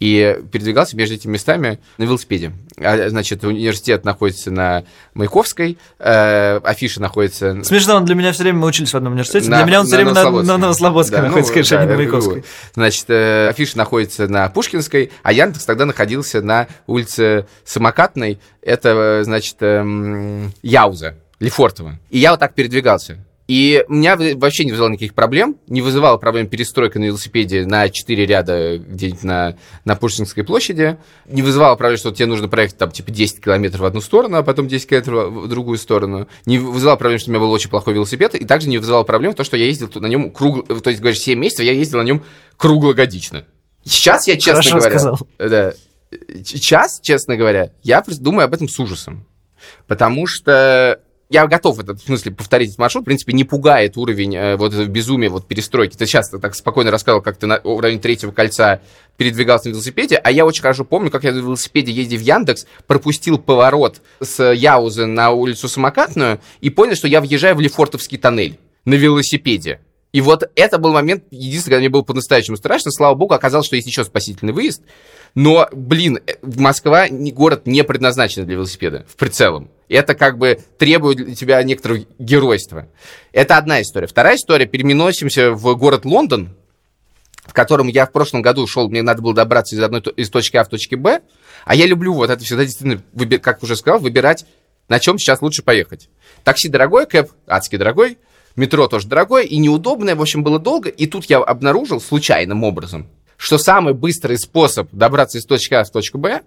И передвигался между этими местами на велосипеде. А, Значит, университет находится на Маяковской, э, Афиша находится... Смешно, он для меня все время мы учились в одном университете. На- для меня он все на время на, Новослободской. на Новослободской Да, находится, ну, конечно, а да, не на. Маяковской. Значит, э, афиша находится на Пушкинской, а Яндекс тогда находился на улице Самокатной. Это, э, значит, эм, Яуза, Лефортово. И я вот так передвигался. И у меня вообще не вызывало никаких проблем. Не вызывала проблем перестройка на велосипеде на 4 ряда где-нибудь на, на Пушкинской площади. Не вызывала проблем, что тебе нужно проехать там типа 10 километров в одну сторону, а потом 10 километров в другую сторону. Не вызывала проблем, что у меня был очень плохой велосипед. И также не вызывала проблем то, что я ездил на нем кругло... То есть, говоришь, 7 месяцев я ездил на нем круглогодично. Сейчас я, честно Хорошо говоря... сказал. Да. Сейчас, честно говоря, я думаю об этом с ужасом. Потому что я готов в этом смысле повторить этот маршрут. В принципе, не пугает уровень э, вот этого безумия, вот перестройки. Ты часто так спокойно рассказывал, как ты на, в третьего кольца передвигался на велосипеде, а я очень хорошо помню, как я на велосипеде, ездя в Яндекс, пропустил поворот с Яузы на улицу Самокатную и понял, что я въезжаю в Лефортовский тоннель на велосипеде. И вот это был момент, единственный, когда мне было по-настоящему страшно. Слава богу, оказалось, что есть еще спасительный выезд. Но, блин, э, Москва не, город не предназначен для велосипеда в прицелом. Это как бы требует для тебя некоторого геройства. Это одна история. Вторая история. Переносимся в город Лондон, в котором я в прошлом году шел, мне надо было добраться из одной из точки А в точке Б, а я люблю вот это всегда действительно, как уже сказал, выбирать, на чем сейчас лучше поехать. Такси дорогой, кэп адски дорогой, метро тоже дорогое и неудобное, в общем, было долго. И тут я обнаружил случайным образом, что самый быстрый способ добраться из точки А в точку Б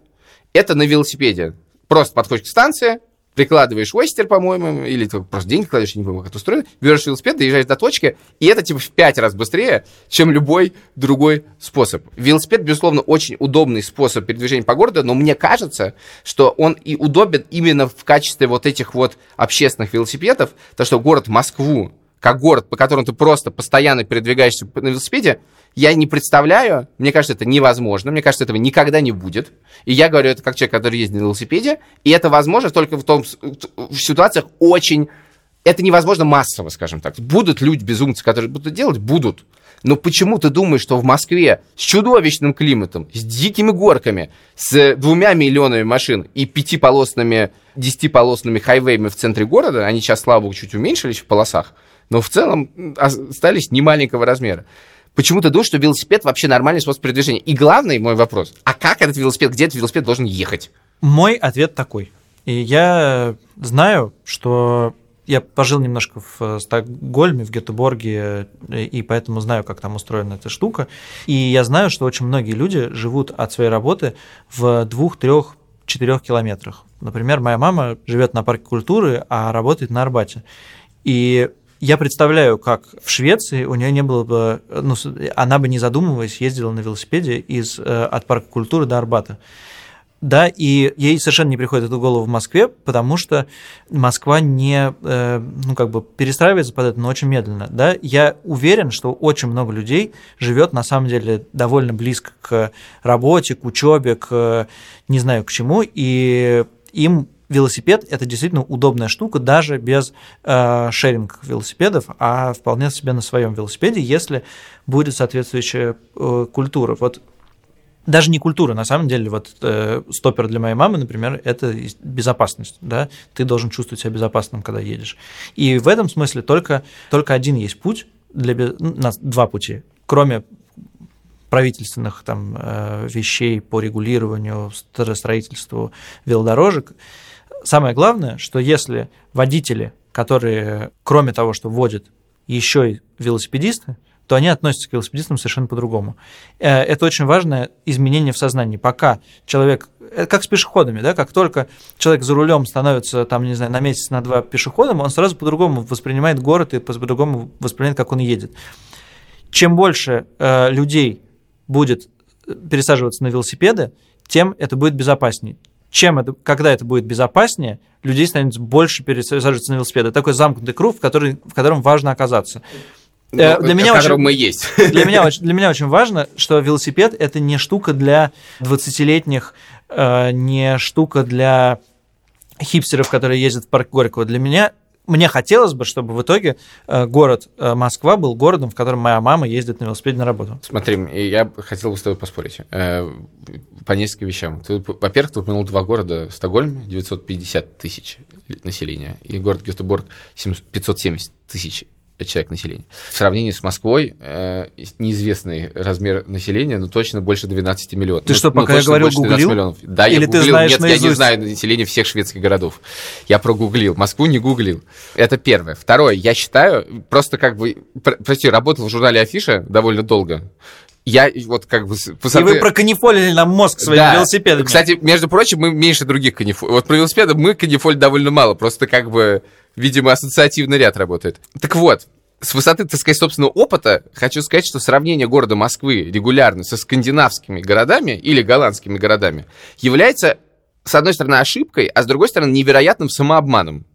это на велосипеде. Просто подходишь к станции, прикладываешь ойстер, по-моему, или ты просто деньги кладешь, я не помню, как это устроено, берешь велосипед, доезжаешь до точки, и это типа в пять раз быстрее, чем любой другой способ. Велосипед, безусловно, очень удобный способ передвижения по городу, но мне кажется, что он и удобен именно в качестве вот этих вот общественных велосипедов, то что город Москву, как город, по которому ты просто постоянно передвигаешься на велосипеде, я не представляю, мне кажется, это невозможно, мне кажется, этого никогда не будет. И я говорю это как человек, который ездит на велосипеде, и это возможно только в, том, в ситуациях очень... Это невозможно массово, скажем так. Будут люди-безумцы, которые будут делать? Будут. Но почему ты думаешь, что в Москве с чудовищным климатом, с дикими горками, с двумя миллионами машин и пятиполосными, десятиполосными хайвеями в центре города, они сейчас, слава богу, чуть уменьшились в полосах, но в целом остались немаленького размера почему-то думаю, что велосипед вообще нормальный способ передвижения. И главный мой вопрос, а как этот велосипед, где этот велосипед должен ехать? Мой ответ такой. И я знаю, что я пожил немножко в э, Стокгольме, в Гетеборге, э, и поэтому знаю, как там устроена эта штука. И я знаю, что очень многие люди живут от своей работы в двух, трех, четырех километрах. Например, моя мама живет на парке культуры, а работает на Арбате. И я представляю, как в Швеции у нее не было бы, ну, она бы не задумываясь ездила на велосипеде из, э, от парка культуры до Арбата. Да, и ей совершенно не приходит это в голову в Москве, потому что Москва не, э, ну, как бы перестраивается под это, но очень медленно. Да? Я уверен, что очень много людей живет на самом деле довольно близко к работе, к учебе, к не знаю к чему, и им велосипед это действительно удобная штука, даже без э, шеринг велосипедов, а вполне себе на своем велосипеде, если будет соответствующая э, культура. Вот даже не культура, на самом деле, вот э, стопер для моей мамы, например, это безопасность, да, ты должен чувствовать себя безопасным, когда едешь. И в этом смысле только, только один есть путь, для, ну, два пути, кроме правительственных там э, вещей по регулированию, строительству велодорожек, самое главное, что если водители, которые, кроме того, что водят, еще и велосипедисты, то они относятся к велосипедистам совершенно по-другому. Э, это очень важное изменение в сознании. Пока человек, э, как с пешеходами, да, как только человек за рулем становится, там, не знаю, на месяц, на два пешеходом, он сразу по-другому воспринимает город и по-другому воспринимает, как он едет. Чем больше э, людей будет пересаживаться на велосипеды, тем это будет безопаснее чем это, когда это будет безопаснее, людей станет больше пересаживаться на велосипеды. Такой замкнутый круг, в, который, в котором важно оказаться. Ну, э, для меня очень, мы есть. Для меня, для меня очень важно, что велосипед – это не штука для 20-летних, э, не штука для хипстеров, которые ездят в парк Горького. Для меня мне хотелось бы, чтобы в итоге э, город э, Москва был городом, в котором моя мама ездит на велосипеде на работу. Смотри, я хотел бы с тобой поспорить э, по нескольким вещам. Ты, во-первых, ты упомянул два города. Стокгольм 950 тысяч населения и город Гетеборг 570 тысяч человек населения. В сравнении с Москвой э, неизвестный размер населения, но точно больше 12 миллионов. Ты ну, что, пока ну, я говорил, гуглил? Миллионов. Да, Или я гуглил. Ты знаешь Нет, наизусть? я не знаю население всех шведских городов. Я прогуглил. Москву не гуглил. Это первое. Второе, я считаю, просто как бы, прости, работал в журнале Афиша довольно долго я вот как бы... Высоты... И вы проканифолили нам мозг своими да. велосипедами. Кстати, между прочим, мы меньше других канифоль. Вот про велосипеды мы канифоль довольно мало, просто как бы, видимо, ассоциативный ряд работает. Так вот, с высоты, так сказать, собственного опыта, хочу сказать, что сравнение города Москвы регулярно со скандинавскими городами или голландскими городами является, с одной стороны, ошибкой, а с другой стороны, невероятным самообманом.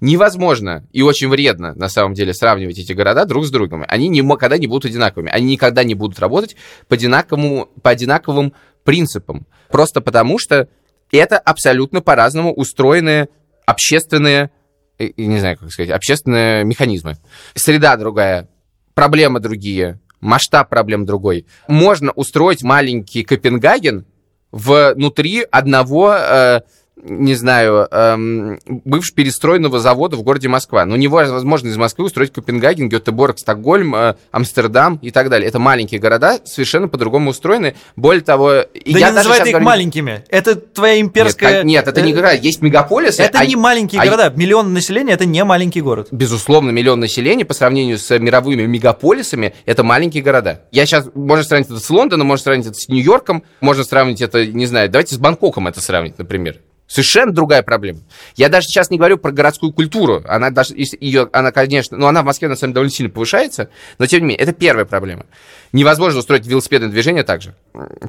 Невозможно и очень вредно, на самом деле, сравнивать эти города друг с другом. Они никогда не будут одинаковыми. Они никогда не будут работать по, одинаковому, по одинаковым принципам. Просто потому, что это абсолютно по-разному устроенные общественные не знаю, как сказать, общественные механизмы. Среда другая, проблемы другие, масштаб проблем другой. Можно устроить маленький Копенгаген внутри одного э, не знаю, эм, бывшего перестроенного завода в городе Москва. Но невозможно из Москвы устроить Копенгаген, Гетеборг, Стокгольм, э, Амстердам и так далее. Это маленькие города, совершенно по-другому устроены. Более того... Да я не называй их говорю... маленькими. Это твоя имперская... Нет, нет это не города. Есть мегаполисы. Это а... не маленькие а... города. Миллион населения – это не маленький город. Безусловно, миллион населения по сравнению с мировыми мегаполисами – это маленькие города. Я сейчас... Можно сравнить это с Лондоном, можно сравнить это с Нью-Йорком, можно сравнить это, не знаю, давайте с Бангкоком это сравнить, например. Совершенно другая проблема. Я даже сейчас не говорю про городскую культуру. Она даже ее, она, конечно, ну, она в Москве на самом деле довольно сильно повышается, но тем не менее, это первая проблема. Невозможно устроить велосипедное движение так же.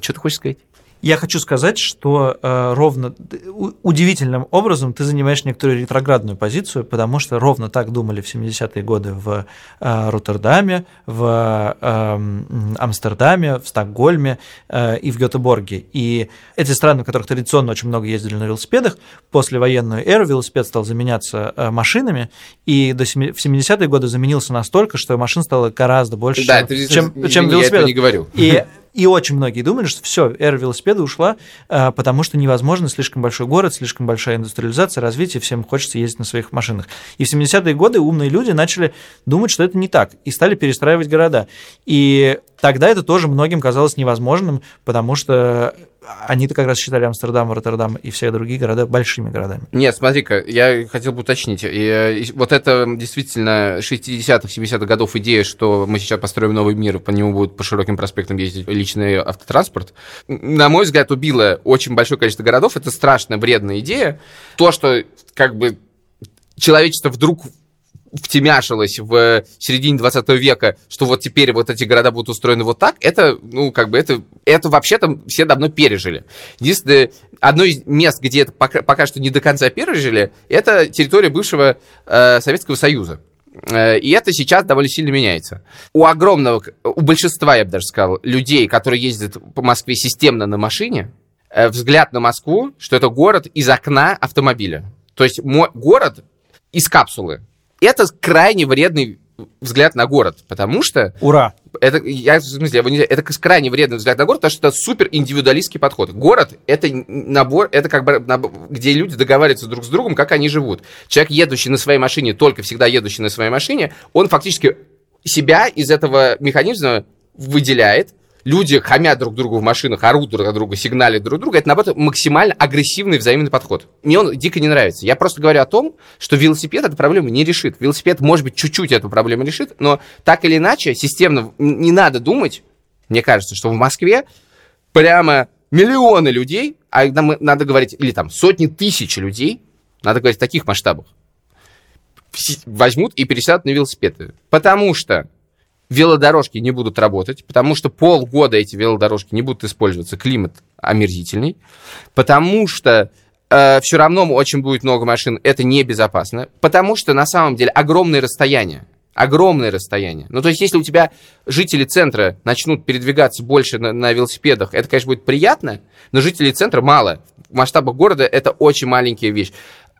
Что ты хочешь сказать? Я хочу сказать, что э, ровно удивительным образом ты занимаешь некоторую ретроградную позицию, потому что ровно так думали в 70-е годы в э, Роттердаме, в э, Амстердаме, в Стокгольме э, и в Гетеборге. И эти страны, в которых традиционно очень много ездили на велосипедах, после военную эру велосипед стал заменяться э, машинами, и до 7, в 70-е годы заменился настолько, что машин стало гораздо больше, да, чем, это, чем, чем велосипедов. Я не говорю. И и очень многие думали, что все, эра велосипеда ушла, э, потому что невозможно, слишком большой город, слишком большая индустриализация, развитие, всем хочется ездить на своих машинах. И в 70-е годы умные люди начали думать, что это не так, и стали перестраивать города. И тогда это тоже многим казалось невозможным, потому что они-то как раз считали Амстердам, Роттердам и все другие города большими городами. Нет, смотри-ка, я хотел бы уточнить. И, и вот это действительно 60-х, 70-х годов идея, что мы сейчас построим новый мир, по нему будет по широким проспектам ездить личный автотранспорт, на мой взгляд, убила очень большое количество городов. Это страшно вредная идея. То, что как бы человечество вдруг втемяшилось в середине 20 века, что вот теперь вот эти города будут устроены вот так, это, ну, как бы, это, это вообще-то все давно пережили. Единственное, одно из мест, где это пока, пока что не до конца пережили, это территория бывшего э, Советского Союза. Э, и это сейчас довольно сильно меняется. У огромного, у большинства, я бы даже сказал, людей, которые ездят по Москве системно на машине, э, взгляд на Москву, что это город из окна автомобиля. То есть город из капсулы это крайне вредный взгляд на город, потому что... Ура! Это, я, в смысле, это крайне вредный взгляд на город, потому что это супер индивидуалистский подход. Город — это набор, это как бы набор, где люди договариваются друг с другом, как они живут. Человек, едущий на своей машине, только всегда едущий на своей машине, он фактически себя из этого механизма выделяет, люди хамят друг другу в машинах, орут друг друга, сигналят друг друга, это, наоборот, максимально агрессивный взаимный подход. Мне он дико не нравится. Я просто говорю о том, что велосипед эту проблему не решит. Велосипед, может быть, чуть-чуть эту проблему решит, но так или иначе, системно не надо думать, мне кажется, что в Москве прямо миллионы людей, а нам надо говорить, или там сотни тысяч людей, надо говорить в таких масштабах, возьмут и пересядут на велосипеды. Потому что велодорожки не будут работать, потому что полгода эти велодорожки не будут использоваться, климат омерзительный, потому что э, все равно очень будет много машин, это небезопасно, потому что на самом деле огромные расстояния, огромные расстояния. Ну, то есть, если у тебя жители центра начнут передвигаться больше на, на велосипедах, это, конечно, будет приятно, но жителей центра мало. В масштабах города это очень маленькая вещь.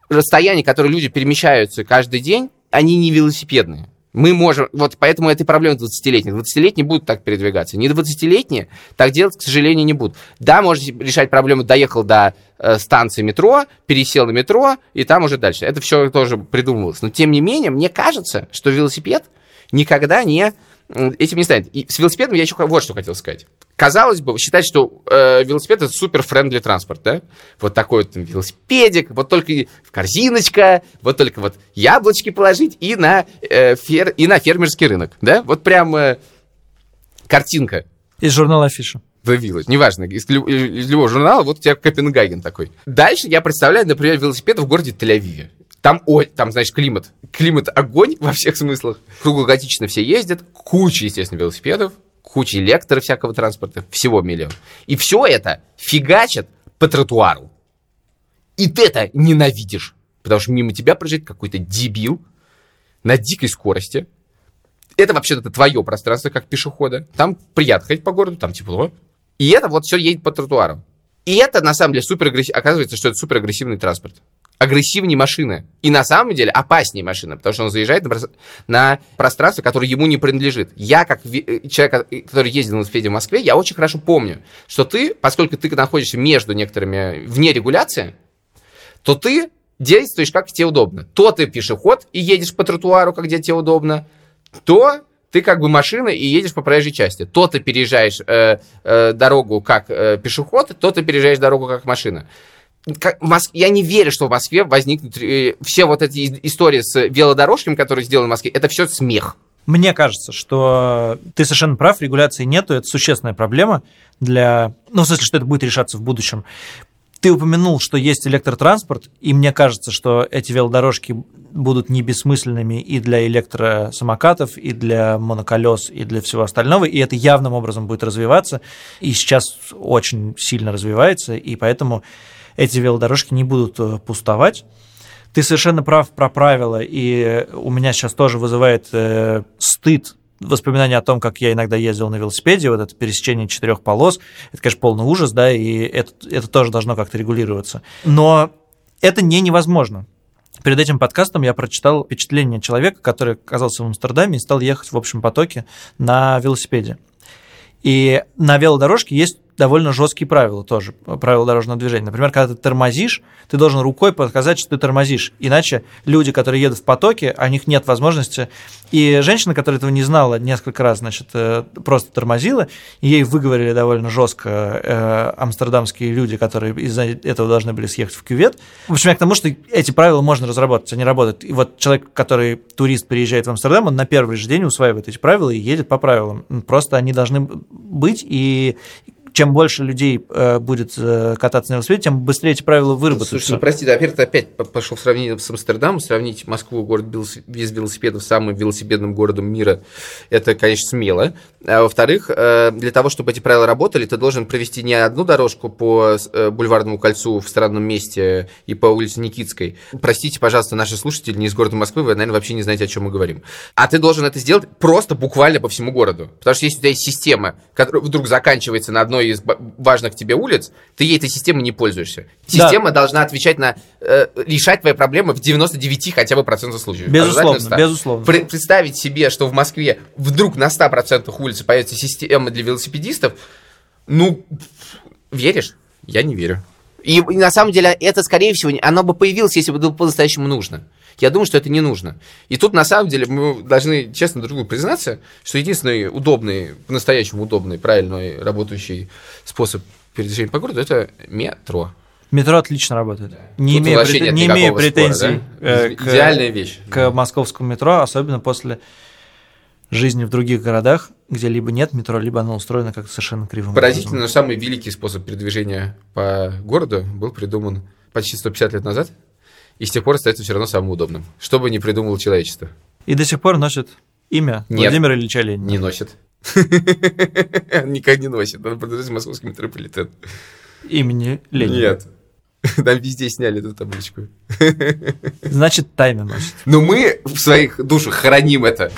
Расстояния, которые люди перемещаются каждый день, они не велосипедные. Мы можем, вот поэтому этой проблемы 20-летних. 20-летние будут так передвигаться. Не 20-летние так делать, к сожалению, не будут. Да, можете решать проблему, доехал до э, станции метро, пересел на метро, и там уже дальше. Это все тоже придумывалось. Но, тем не менее, мне кажется, что велосипед никогда не этим не станет. И с велосипедом я еще вот что хотел сказать. Казалось бы, считать, что э, велосипед это супер friendly транспорт, да? Вот такой вот там, велосипедик, вот только в корзиночка, вот только вот яблочки положить и на, э, фер, и на фермерский рынок, да? Вот прям э, картинка. Из журнала Афиша. The Village, неважно, из, из любого журнала, вот у тебя Копенгаген такой. Дальше я представляю, например, велосипед в городе Тель-Авиве. Там, ой, там, значит, климат. Климат огонь во всех смыслах. Круглогодично все ездят. Куча, естественно, велосипедов. Куча электров всякого транспорта. Всего миллион. И все это фигачат по тротуару. И ты это ненавидишь. Потому что мимо тебя проезжает какой-то дебил на дикой скорости. Это вообще-то твое пространство, как пешехода. Там приятно ходить по городу, там тепло. И это вот все едет по тротуарам. И это, на самом деле, супер оказывается, что это супер агрессивный транспорт. Агрессивнее машины. И на самом деле опаснее машины, потому что он заезжает на, прос- на пространство, которое ему не принадлежит. Я, как э, человек, э, который ездил на велосипеде в Москве, я очень хорошо помню, что ты, поскольку ты находишься между некоторыми, вне регуляции, то ты действуешь, как тебе удобно. То ты пешеход и едешь по тротуару, как где тебе удобно, то ты как бы машина и едешь по проезжей части. То ты переезжаешь э, э, дорогу как э, пешеход, то ты переезжаешь дорогу как машина. Как, Моск- Я не верю, что в Москве возникнут э, все вот эти истории с велодорожками, которые сделаны в Москве. Это все смех. Мне кажется, что ты совершенно прав, регуляции нету, это существенная проблема для... Ну, в смысле, что это будет решаться в будущем. Ты упомянул, что есть электротранспорт, и мне кажется, что эти велодорожки будут не бессмысленными и для электросамокатов, и для моноколес, и для всего остального, и это явным образом будет развиваться, и сейчас очень сильно развивается, и поэтому эти велодорожки не будут э, пустовать. Ты совершенно прав про правила, и у меня сейчас тоже вызывает э, стыд воспоминания о том, как я иногда ездил на велосипеде, вот это пересечение четырех полос, это, конечно, полный ужас, да, и это, это тоже должно как-то регулироваться. Но это не невозможно. Перед этим подкастом я прочитал впечатление человека, который оказался в Амстердаме и стал ехать в общем потоке на велосипеде. И на велодорожке есть довольно жесткие правила тоже, правила дорожного движения. Например, когда ты тормозишь, ты должен рукой подсказать, что ты тормозишь. Иначе люди, которые едут в потоке, у них нет возможности. И женщина, которая этого не знала, несколько раз, значит, э, просто тормозила, и ей выговорили довольно жестко э, амстердамские люди, которые из-за этого должны были съехать в кювет. В общем, я к тому, что эти правила можно разработать, они работают. И вот человек, который турист приезжает в Амстердам, он на первый же день усваивает эти правила и едет по правилам. Просто они должны быть, и чем больше людей э, будет э, кататься на велосипеде, тем быстрее эти правила выработаются. Слушай, ну прости, да, опять по- пошел в сравнение с Амстердамом, сравнить Москву, город без велосипедов, самым велосипедным городом мира, это, конечно, смело. А во-вторых, э, для того, чтобы эти правила работали, ты должен провести не одну дорожку по бульварному кольцу в странном месте и по улице Никитской. Простите, пожалуйста, наши слушатели не из города Москвы, вы, наверное, вообще не знаете, о чем мы говорим. А ты должен это сделать просто буквально по всему городу. Потому что если у тебя есть система, которая вдруг заканчивается на одной из б- важных тебе улиц, ты ей этой системой не пользуешься. Да. Система должна отвечать на... э, решать твои проблемы в 99 хотя бы процентов случаев. Безусловно, безусловно. Пре- представить себе, что в Москве вдруг на 100% улице появится система для велосипедистов, ну, веришь? Я не верю. И, и на самом деле это, скорее всего, не- оно бы появилось, если бы было по-настоящему нужно. Я думаю, что это не нужно. И тут, на самом деле, мы должны честно друг другу признаться, что единственный удобный, по-настоящему удобный, правильный, работающий способ передвижения по городу – это метро. Метро отлично работает. Не, Тут имею, нет не имею никакого спора, претензий да? э, к, Идеальная вещь. к московскому метро, особенно после жизни в других городах, где либо нет метро, либо оно устроено как-то совершенно кривым Поразительно, но самый великий способ передвижения по городу был придуман почти 150 лет назад, и с тех пор остается все равно самым удобным. Что бы ни придумало человечество. И до сих пор носит имя Нет. Владимира Ильича Ленина. Не носит. Никак не носит. Надо продолжать московский метрополитен. Имени Ленина. Нет. Там везде сняли эту табличку. Значит, тайна носит. Но мы в своих душах храним это.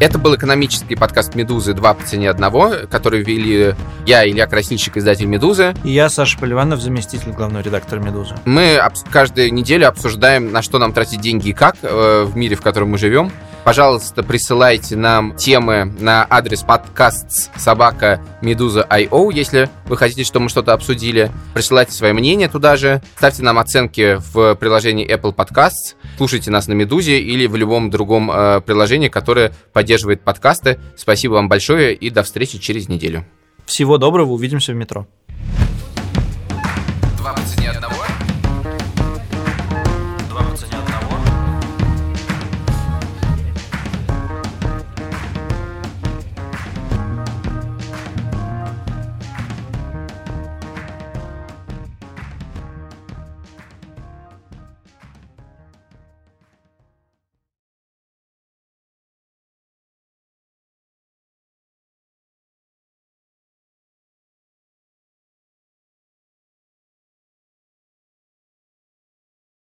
Это был экономический подкаст «Медузы. Два по цене одного», который вели я, Илья Красничек, издатель «Медузы». И я, Саша Поливанов, заместитель главного редактора «Медузы». Мы каждую неделю обсуждаем, на что нам тратить деньги и как э, в мире, в котором мы живем. Пожалуйста, присылайте нам темы на адрес подкаст собака медуза.io, если вы хотите, чтобы мы что-то обсудили. Присылайте свои мнения туда же. Ставьте нам оценки в приложении Apple Podcasts. Слушайте нас на Медузе или в любом другом э, приложении, которое поддерживает подкасты. Спасибо вам большое и до встречи через неделю. Всего доброго, увидимся в метро.